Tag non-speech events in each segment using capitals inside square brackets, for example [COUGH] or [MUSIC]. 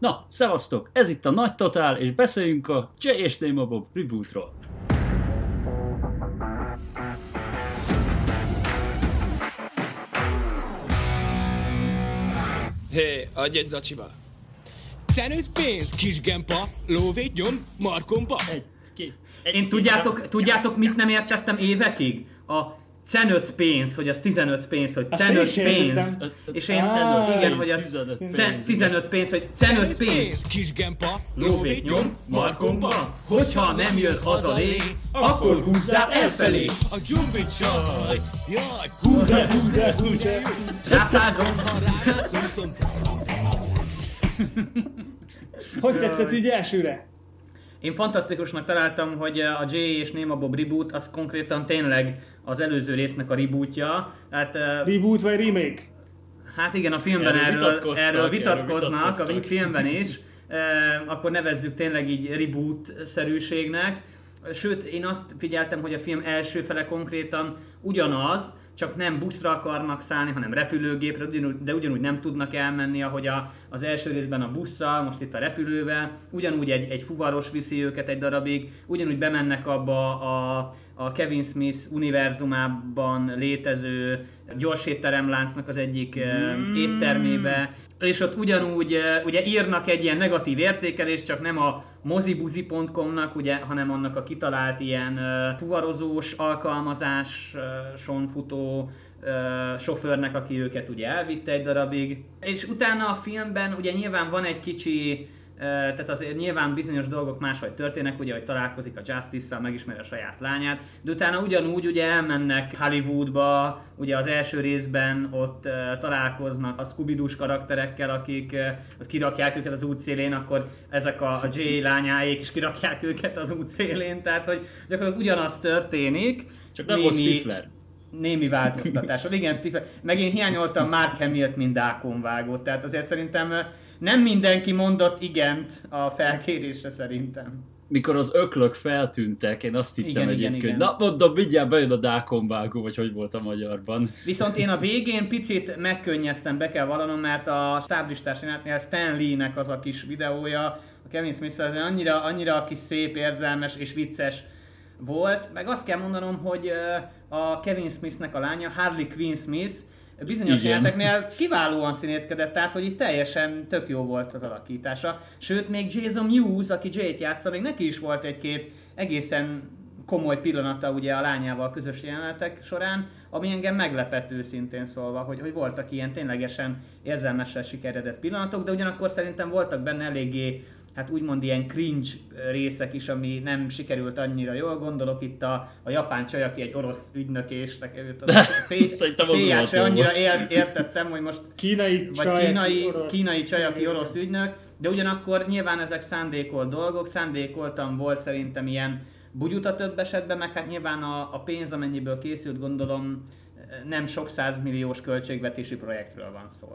Na, szevasztok! Ez itt a Nagy Totál, és beszéljünk a Jay és Nemo Bob rebootról. Hé, hey, adj egy zacsiba! Szenőtt pénz, kis gempa, lóvét nyom, markomba. Egy, két, egy, Én tudjátok, tudjátok, mit nem értettem évekig? A cenöt pénz, hogy az 15 pénz, hogy cenöt pénz. És én Á, igen, hogy az 15 pénz, cen- igen. 15 pénz, hogy cenöt pénz. kis gempa, Lóvét nyom, markomba, hogyha nem jön haza lé, akkor húzzál elfelé. A dzsumbi csaj, jaj, húde, húde, húde, Ráfázom, ha rászom, szom, Hogy tetszett így elsőre? Én fantasztikusnak találtam, hogy a Jay és Néma Bob reboot az konkrétan tényleg az előző résznek a rebootja. Hát, eh, Reboot vagy remake? hát igen, a filmben Erről erről, vitatkoztak, erről erről vitatkoznak, a filmben is. Eh, Akkor nevezzük tényleg így reboot-szerűségnek. Sőt, én azt figyeltem, hogy a film első fele konkrétan ugyanaz, csak nem buszra akarnak szállni, hanem repülőgépre, de ugyanúgy nem tudnak elmenni, ahogy a, az első részben a busszal, most itt a repülővel, ugyanúgy egy, egy fuvaros viszi őket egy darabig, ugyanúgy bemennek abba a, a Kevin Smith univerzumában létező gyors étteremláncnak az egyik mm. éttermébe, és ott ugyanúgy eh, ugye írnak egy ilyen negatív értékelést, csak nem a mozibuzi.com-nak, ugye, hanem annak a kitalált ilyen uh, fuvarozós alkalmazáson futó sofőrnek, aki őket ugye elvitte egy darabig. És utána a filmben ugye nyilván van egy kicsi tehát azért nyilván bizonyos dolgok máshogy történnek, ugye, hogy találkozik a Justice-szal, megismeri a saját lányát, de utána ugyanúgy ugye elmennek Hollywoodba, ugye az első részben ott uh, találkoznak a scooby karakterekkel, akik uh, ott kirakják őket az útszélén, akkor ezek a, a Jay lányáék is kirakják őket az útszélén, tehát hogy gyakorlatilag ugyanaz történik. Csak nem volt Stifler. Némi változtatás. Igen, Stephen. Meg én hiányoltam Mark Hamilt, mint Dákon vágót. Tehát azért szerintem nem mindenki mondott igent a felkérésre szerintem. Mikor az öklök feltűntek, én azt hittem Igen, igen, egyébként, igen. na mondom, mindjárt bejön a dákonvágó, vagy hogy volt a magyarban. Viszont én a végén picit megkönnyeztem, be kell vallanom, mert a stáblistás jelenetnél Stan Lee-nek az a kis videója, a Kevin smith az annyira, annyira kis szép, érzelmes és vicces volt. Meg azt kell mondanom, hogy a Kevin Smithnek a lánya, Harley Quinn Smith, bizonyos Igen. jeleneteknél kiválóan színészkedett, tehát hogy itt teljesen tök jó volt az alakítása. Sőt, még Jason Mewes, aki Jay-t játsza, még neki is volt egy-két egészen komoly pillanata ugye a lányával közös jelenetek során, ami engem meglepett őszintén szólva, hogy, hogy voltak ilyen ténylegesen érzelmesen sikeredett pillanatok, de ugyanakkor szerintem voltak benne eléggé hát úgymond ilyen cringe részek is, ami nem sikerült annyira jól. Gondolok itt a, a japán csaj, aki egy orosz ügynök, és cél, [LAUGHS] célját volt se annyira ér, értettem, hogy most Kínai vagy csaj, kínai, orosz. kínai csaj, aki orosz ügynök, de ugyanakkor nyilván ezek szándékolt dolgok, szándékoltan volt szerintem ilyen bugyuta több esetben, meg hát nyilván a, a pénz, amennyiből készült, gondolom nem sok százmilliós költségvetési projektről van szó.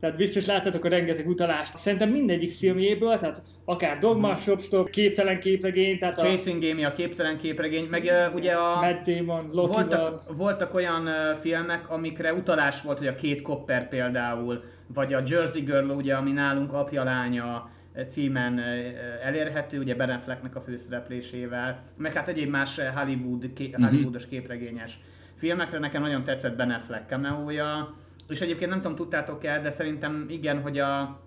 Tehát biztos láttatok a rengeteg utalást. Szerintem mindegyik filmjéből, tehát akár Dogma, Shopstop, Képtelen képregény, tehát a Chasing Game, a képtelen képregény, meg uh, ugye a... Matt Damon, Loki-val. Voltak, voltak olyan uh, filmek, amikre utalás volt, hogy a két Copper például, vagy a Jersey Girl, ugye, ami nálunk apja lánya uh, címen elérhető, ugye Ben Afflecknek a főszereplésével, meg hát egyéb más Hollywood, ké, Hollywoodos képregényes filmekre. Nekem nagyon tetszett Ben Affleck cameója, és egyébként nem tudom, tudtátok el, de szerintem igen, hogy a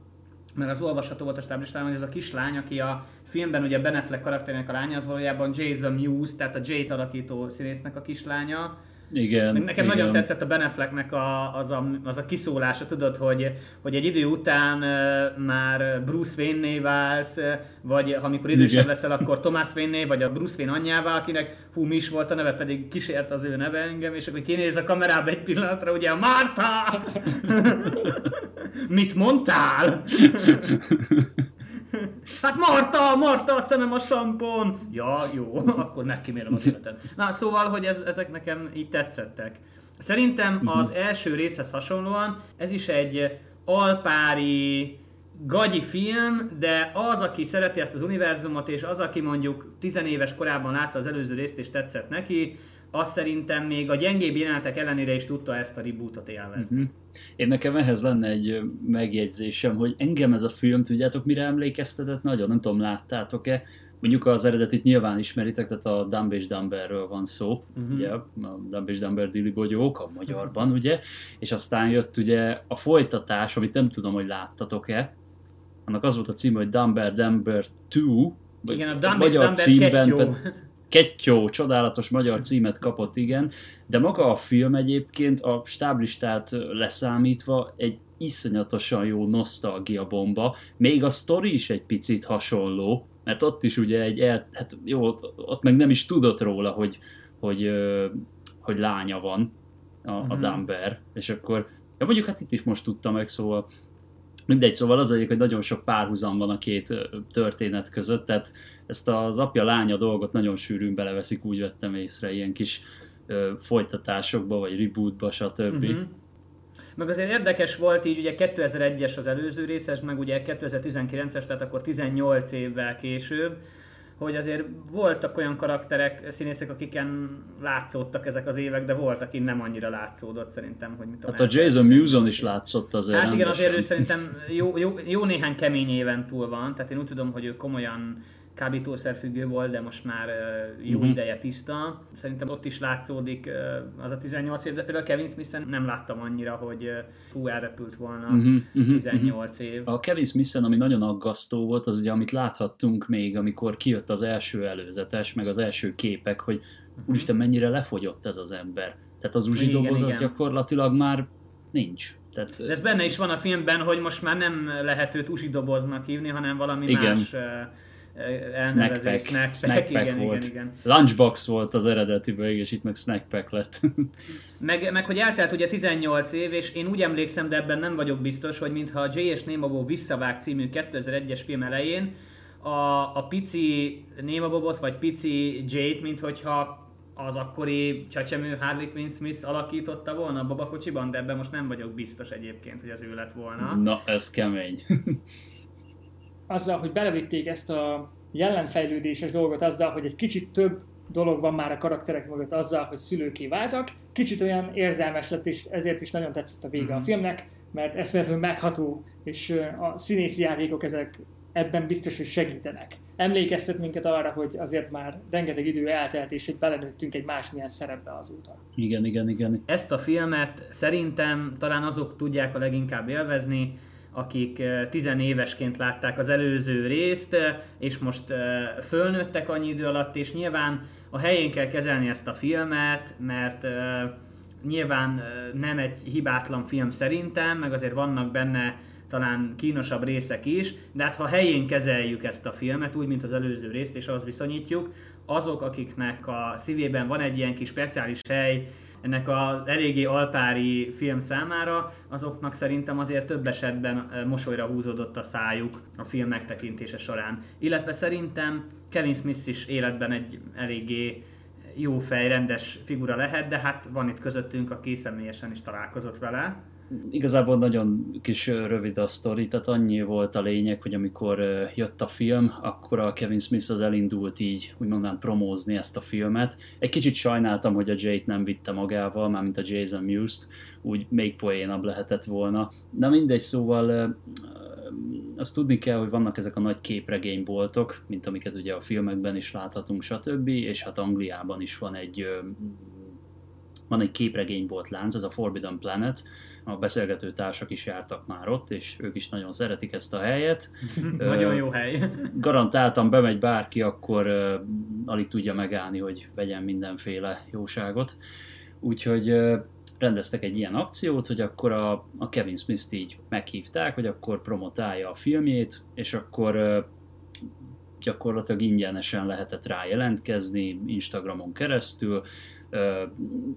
mert az olvasható volt a stáblistán, hogy ez a kislány, aki a filmben ugye Ben Affleck karakterének a lánya, az valójában Jason Mewes, tehát a Jay-t alakító színésznek a kislánya. Igen, Nekem igen. nagyon tetszett a Ben Afflecknek a, az, a, az a kiszólása, tudod, hogy, hogy egy idő után már Bruce Wayne-né válsz, vagy ha amikor idősebb Igen. leszel, akkor Thomas Wayne-né, vagy a Bruce Wayne anyjává, akinek hú, mi is volt a neve, pedig kísért az ő neve engem, és akkor kinéz a kamerába egy pillanatra, ugye a Marta! [LAUGHS] Mit mondtál? [LAUGHS] Hát Marta, Marta, a szemem a sampon! Ja, jó, [LAUGHS] akkor megkímélem az életet. Na, szóval, hogy ez, ezek nekem így tetszettek. Szerintem az első részhez hasonlóan ez is egy alpári, gagyi film, de az, aki szereti ezt az univerzumot, és az, aki mondjuk tizenéves korában látta az előző részt és tetszett neki, azt szerintem még a gyengébb jelenetek ellenére is tudta ezt a rebootot élvezni. Mhm. Én nekem ehhez lenne egy megjegyzésem, hogy engem ez a film, tudjátok mire emlékeztetett nagyon, nem tudom, láttátok-e, mondjuk az eredetit nyilván ismeritek, tehát a Dumb és Dumberről van szó, uh-huh. ugye, a Dumb és Dumber Dili Bogyók a magyarban, ugye, és aztán jött ugye a folytatás, amit nem tudom, hogy láttatok-e, annak az volt a címe, hogy Dumber Dumber 2, vagy Igen, a Dumb Dumber Kettyó. ped- [LAUGHS] Kettyó, csodálatos magyar címet kapott, igen, de maga a film egyébként a stáblistát leszámítva egy iszonyatosan jó nosztalgia bomba, még a sztori is egy picit hasonló, mert ott is ugye egy, el, hát jó, ott, meg nem is tudott róla, hogy, hogy, hogy lánya van a, a Mhm. Dumber, és akkor, ja mondjuk hát itt is most tudtam meg, szóval mindegy, szóval az egyik, hogy nagyon sok párhuzam van a két történet között, tehát ezt az apja-lánya dolgot nagyon sűrűn beleveszik, úgy vettem észre, ilyen kis ö, folytatásokba, vagy rebootba, stb. Mhm. Meg azért érdekes volt így, ugye 2001-es az előző részes, meg ugye 2019-es, tehát akkor 18 évvel később, hogy azért voltak olyan karakterek, színészek, akiken látszódtak ezek az évek, de volt, aki nem annyira látszódott szerintem, hogy mit tudom. Hát a Jason Mewson is látszott azért Hát igen, azért ő szerintem jó, jó, jó néhány kemény éven túl van, tehát én úgy tudom, hogy ő komolyan kábítószerfüggő volt, de most már jó Mhm. ideje tiszta. Szerintem ott is látszódik az a 18 év, de például Kevin Smith-en nem láttam annyira, hogy hú, elrepült volna Mhm, mhm, 18 év. A Kevin Smith-en, ami nagyon aggasztó volt, az ugye, amit láthattunk még, amikor kijött az első előzetes, meg az első képek, hogy úristen, mennyire lefogyott ez az ember. Tehát az uzsi Igen, doboz az igen. gyakorlatilag már nincs. Tehát, De ez benne is van a filmben, hogy most már nem lehet őt usidoboznak hívni, hanem valami Igen. más elnevezés. Snackpack. Snackpack igen, volt. igen, igen. Lunchbox volt az eredetiben, és itt meg Snackpack lett. [LAUGHS] Meg, meg hogy eltelt ugye 18 év, és én úgy emlékszem, de ebben nem vagyok biztos, hogy mintha a Jay és Némabó visszavág című 2001-es film elején a, a pici Némabobot, vagy pici Jay-t, mint hogyha az akkori csecsemő Harley Quinn Smith alakította volna a babakocsiban, de ebben most nem vagyok biztos egyébként, hogy az ő lett volna. Na, ez kemény. [LAUGHS] azzal, hogy belevitték ezt a jellemfejlődéses dolgot azzal, hogy egy kicsit több dolog van már a karakterek mögött azzal, hogy szülőké váltak, kicsit olyan érzelmes lett, és ezért is nagyon tetszett a vége a filmnek, mert eszméletlenül megható, és a színészi játékok ezek ebben biztos, hogy segítenek. Emlékeztet minket arra, hogy azért már rengeteg idő eltelt, és hogy belenőttünk egy másmilyen szerepbe azóta. Igen, igen, igen. Ezt a filmet szerintem talán azok tudják a leginkább élvezni, akik eh, tizenévesként látták az előző részt, eh, és most eh, fölnőttek annyi idő alatt, és nyilván a helyén kell kezelni ezt a filmet, mert nyilván nem egy hibátlan film szerintem, meg azért vannak benne talán kínosabb részek is, de hát ha helyén kezeljük ezt a filmet, úgy, mint az előző részt, és ahhoz viszonyítjuk, azok, akiknek a szívében van egy ilyen kis speciális hely, ennek a eléggé alpári film számára, azoknak szerintem azért több esetben mosolyra húzódott a szájuk a film megtekintése során. Illetve szerintem Kevin Smith is életben egy eléggé jó fej, rendes figura lehet, de hát van itt közöttünk, aki személyesen is találkozott vele. Igazából nagyon kis rövid a sztori, tehát annyi volt a lényeg, hogy amikor jött a film, akkor a Kevin Smith az elindult így, úgy mondanám, promózni ezt a filmet. Egy kicsit sajnáltam, hogy a Jade nem vitte magával, mármint a Jason Mewes-t, úgy még poénabb lehetett volna. Na mindegy, szóval azt tudni kell, hogy vannak ezek a nagy képregényboltok, mint amiket ugye a filmekben is láthatunk, stb. És hát Angliában is van egy van egy képregénybolt lánc, ez a Forbidden Planet, a beszélgető társak is jártak már ott, és ők is nagyon szeretik ezt a helyet. [LAUGHS] Nagyon jó hely. [LAUGHS] Garantáltan bemegy bárki, akkor alig tudja megállni, hogy vegyen mindenféle jóságot. Úgyhogy rendeztek egy ilyen akciót, hogy akkor a, a Kevin Smith-t így meghívták, hogy akkor promotálja a filmjét, és akkor gyakorlatilag ingyenesen lehetett rá jelentkezni Instagramon keresztül, ö,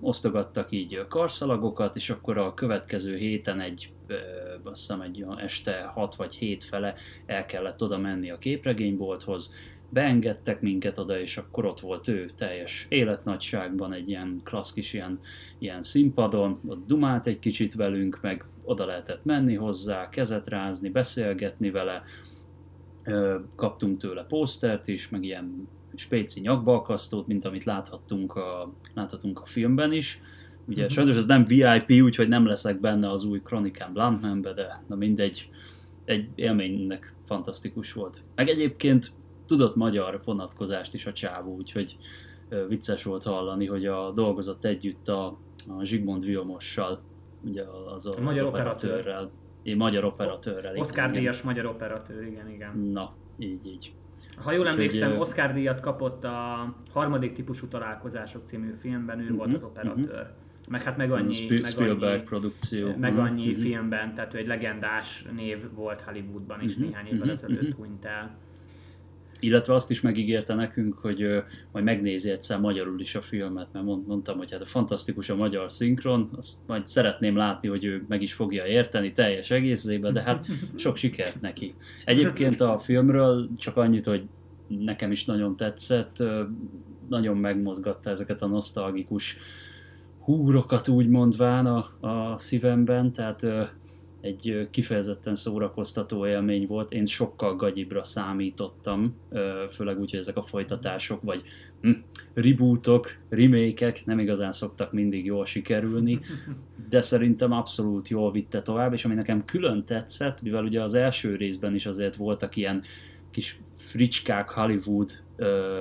osztogattak így karszalagokat, és akkor a következő héten egy, ö, azt hiszem egy este 6 vagy 7 fele el kellett oda menni a képregénybolthoz, beengedtek minket oda, és akkor ott volt ő teljes életnagyságban egy ilyen klassz ilyen, ilyen színpadon, ott dumált egy kicsit velünk, meg oda lehetett menni hozzá, kezet rázni, beszélgetni vele, kaptunk tőle posztert is, meg ilyen spéci nyakbalkasztót, mint amit láthattunk a, láthatunk a filmben is. Ugye Mhm. sajnos ez nem VIP, úgyhogy nem leszek benne az új Chronicán Bluntmanbe, de na mindegy, egy élménynek fantasztikus volt. Meg egyébként tudott magyar vonatkozást is a csávó, úgyhogy vicces volt hallani, hogy a dolgozott együtt a, a Zsigmond Vilmossal, ugye az, a, A magyar az operatőrrel. Én magyar operatőrrel. Oscar díjas magyar operatőr, igen, igen. Na, így, így. Ha jól Úgyhogy, emlékszem, ö, Oscar díjat kapott a harmadik típusú találkozások című filmben, ő volt Mhm, az operatőr. Meg hát meg annyi, Sp- meg Spielberg annyi, produkció. meg Mhm, annyi mhm. filmben, tehát ő egy legendás név volt Hollywoodban is Mhm, néhány évvel mhm, ezelőtt mhm. hunyt el. Illetve azt is megígérte nekünk, hogy majd megnézi egyszer magyarul is a filmet, mert mond, mondtam, hogy hát a fantasztikus a magyar szinkron, azt majd szeretném látni, hogy ő meg is fogja érteni teljes egészében, de hát sok sikert neki. Egyébként a filmről csak annyit, hogy nekem is nagyon tetszett, nagyon megmozgatta ezeket a nosztalgikus húrokat úgy mondván a, a szívemben, tehát egy kifejezetten szórakoztató élmény volt. Én sokkal gagyibra számítottam, főleg úgy, hogy ezek a folytatások, vagy hm, rebootok, remake nem igazán szoktak mindig jól sikerülni, de szerintem abszolút jól vitte tovább, és ami nekem külön tetszett, mivel ugye az első részben is azért voltak ilyen kis fricskák Hollywood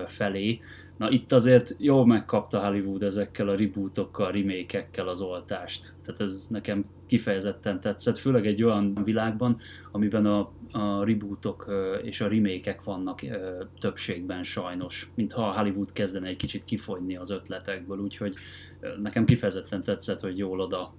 felé, Na itt azért jól megkapta Hollywood ezekkel a rebootokkal, remake az oltást. Tehát ez nekem kifejezetten tetszett, főleg egy olyan világban, amiben a, a rebootok és a remake vannak többségben sajnos, mintha a Hollywood kezdene egy kicsit kifogyni az ötletekből, úgyhogy nekem kifejezetten tetszett, hogy jól oda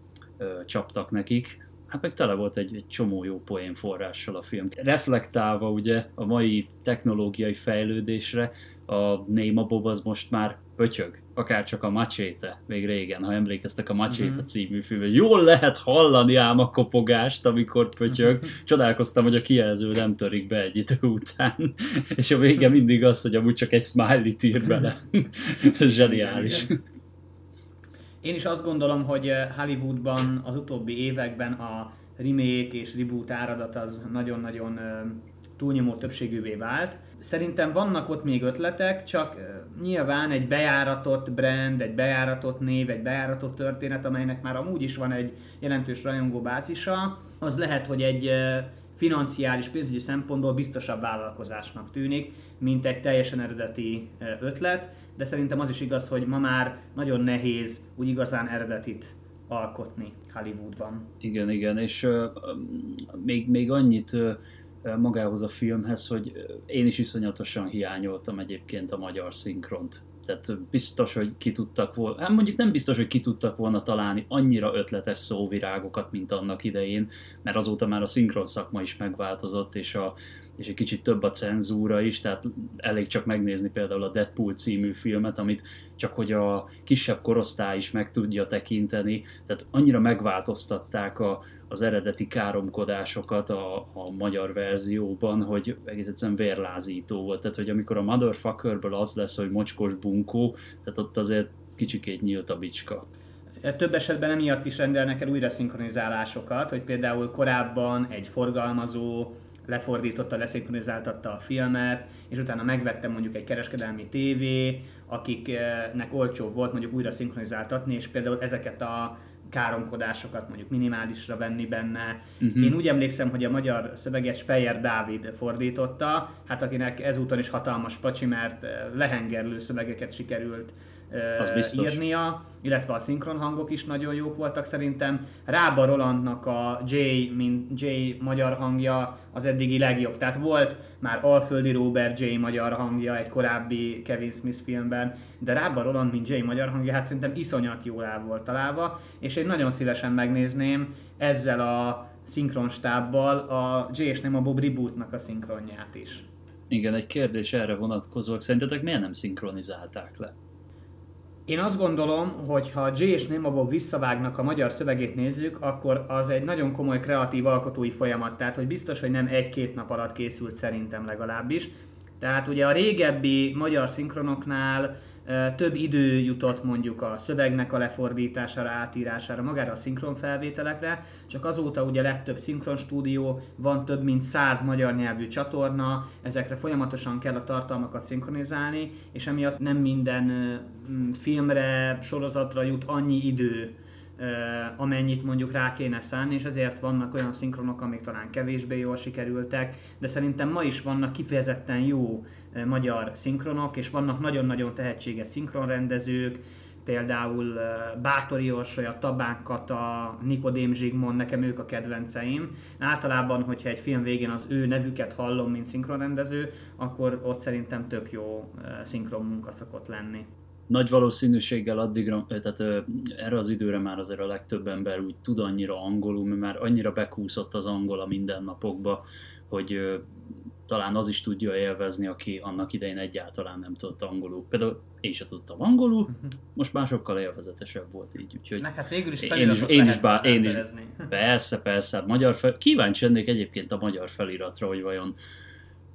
csaptak nekik. Hát meg tele volt egy, egy csomó jó poén forrással a film. Reflektálva ugye a mai technológiai fejlődésre, a Néma Bob az most már pötyög, akár csak a Macséte, még régen, ha emlékeztek a Macséte Mhm. című filmben. Jól lehet hallani ám a kopogást, amikor pötyög. Csodálkoztam, hogy a kijelző nem törik be egy idő után. [LAUGHS] És a vége mindig az, hogy amúgy csak egy smiley ír bele. [LAUGHS] Zseniális. Én is azt gondolom, hogy eh, Hollywoodban az utóbbi években a remake és reboot áradat az nagyon-nagyon eh, túlnyomó többségűvé vált. Szerintem vannak ott még ötletek, csak nyilván egy bejáratott brand, egy bejáratott név, egy bejáratott történet, amelynek már amúgy is van egy jelentős rajongó bázisa, az lehet, hogy egy financiális, pénzügyi szempontból biztosabb vállalkozásnak tűnik, mint egy teljesen eredeti ötlet, de szerintem az is igaz, hogy ma már nagyon nehéz úgy igazán eredetit alkotni Hollywoodban. Igen, igen, és uh, még, még annyit uh, magához a filmhez, hogy én is iszonyatosan hiányoltam egyébként a magyar szinkront. Tehát biztos, hogy ki tudtak volna, hát mondjuk nem biztos, hogy ki tudtak volna találni annyira ötletes szóvirágokat, mint annak idején, mert azóta már a szinkron szakma is megváltozott, és, a, és egy kicsit több a cenzúra is, tehát elég csak megnézni például a Deadpool című filmet, amit csak hogy a kisebb korosztály is meg tudja tekinteni, tehát annyira megváltoztatták a, az eredeti káromkodásokat a, a magyar verzióban, hogy egész egyszerűen vérlázító volt. Tehát, hogy amikor a motherfuckerből az lesz, hogy mocskos bunkó, tehát ott azért kicsikét nyílt a bicska. Több esetben emiatt is rendelnek el újra szinkronizálásokat, hogy például korábban egy forgalmazó lefordította, leszinkronizáltatta a filmet, és utána megvette mondjuk egy kereskedelmi tévé, akiknek olcsóbb volt mondjuk újra szinkronizáltatni, és például ezeket a káromkodásokat mondjuk minimálisra venni benne. Uh-huh. Én úgy emlékszem, hogy a magyar szöveget Speyer Dávid fordította, hát akinek ezúton is hatalmas pacsi, mert lehengerlő szövegeket sikerült Az biztos. írnia, illetve a szinkron hangok is nagyon jók voltak szerintem. Rába Rolandnak a J, mint J magyar hangja az eddigi legjobb. Tehát volt már Alföldi Robert J magyar hangja egy korábbi Kevin Smith filmben, de Rába Roland, mint J magyar hangja, hát szerintem iszonyat jól el volt találva, és én nagyon szívesen megnézném ezzel a szinkronstábbal a J és nem a Bob Rebootnak a szinkronját is. Igen, egy kérdés erre vonatkozóak. Szerintetek miért nem szinkronizálták le? Én azt gondolom, hogy ha J és Nemo visszavágnak a magyar szövegét nézzük, akkor az egy nagyon komoly kreatív alkotói folyamat, tehát hogy biztos, hogy nem egy-két nap alatt készült szerintem legalábbis. Tehát ugye a régebbi magyar szinkronoknál több idő jutott mondjuk a szövegnek a lefordítására, átírására, magára a szinkron felvételekre, csak azóta ugye lett több szinkron stúdió, van több mint száz magyar nyelvű csatorna, ezekre folyamatosan kell a tartalmakat szinkronizálni, és emiatt nem minden filmre, sorozatra jut annyi idő, amennyit mondjuk rá kéne szánni, és ezért vannak olyan szinkronok, amik talán kevésbé jól sikerültek, de szerintem ma is vannak kifejezetten jó magyar szinkronok, és vannak nagyon-nagyon tehetséges szinkronrendezők, például Bátori Orsolya, Tabán Kata, Nikodém Zsigmond, nekem ők a kedvenceim. Általában, hogyha egy film végén az ő nevüket hallom, mint szinkronrendező, akkor ott szerintem tök jó szinkron munka szokott lenni nagy valószínűséggel addigra, tehát erre az időre már azért a legtöbb ember úgy tud annyira angolul, mert már annyira bekúszott az angol a mindennapokba, hogy talán az is tudja élvezni, aki annak idején egyáltalán nem tudott angolul. Például én sem tudtam angolul, uh-huh. most már sokkal élvezetesebb volt így. Úgyhogy Meg hát végül is én is, én is, bár, én is, persze, persze, hát magyar fel, kíváncsi lennék egyébként a magyar feliratra, hogy vajon,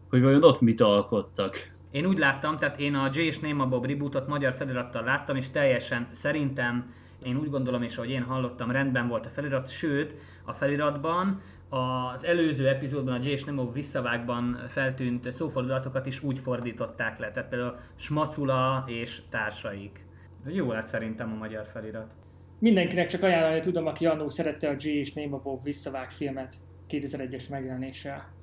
hogy vajon ott mit alkottak. Én úgy láttam, tehát én a J és Néma Bob rebootot magyar felirattal láttam, és teljesen szerintem, én úgy gondolom, és ahogy én hallottam, rendben volt a felirat, sőt, a feliratban az előző epizódban, a J és Nemo visszavágban feltűnt szófordulatokat is úgy fordították le, tehát például Smacula és társaik. Jó lett szerintem a magyar felirat. Mindenkinek csak ajánlani tudom, aki annó szerette a J és Nemo Bob visszavág filmet 2001-es megjelenéssel.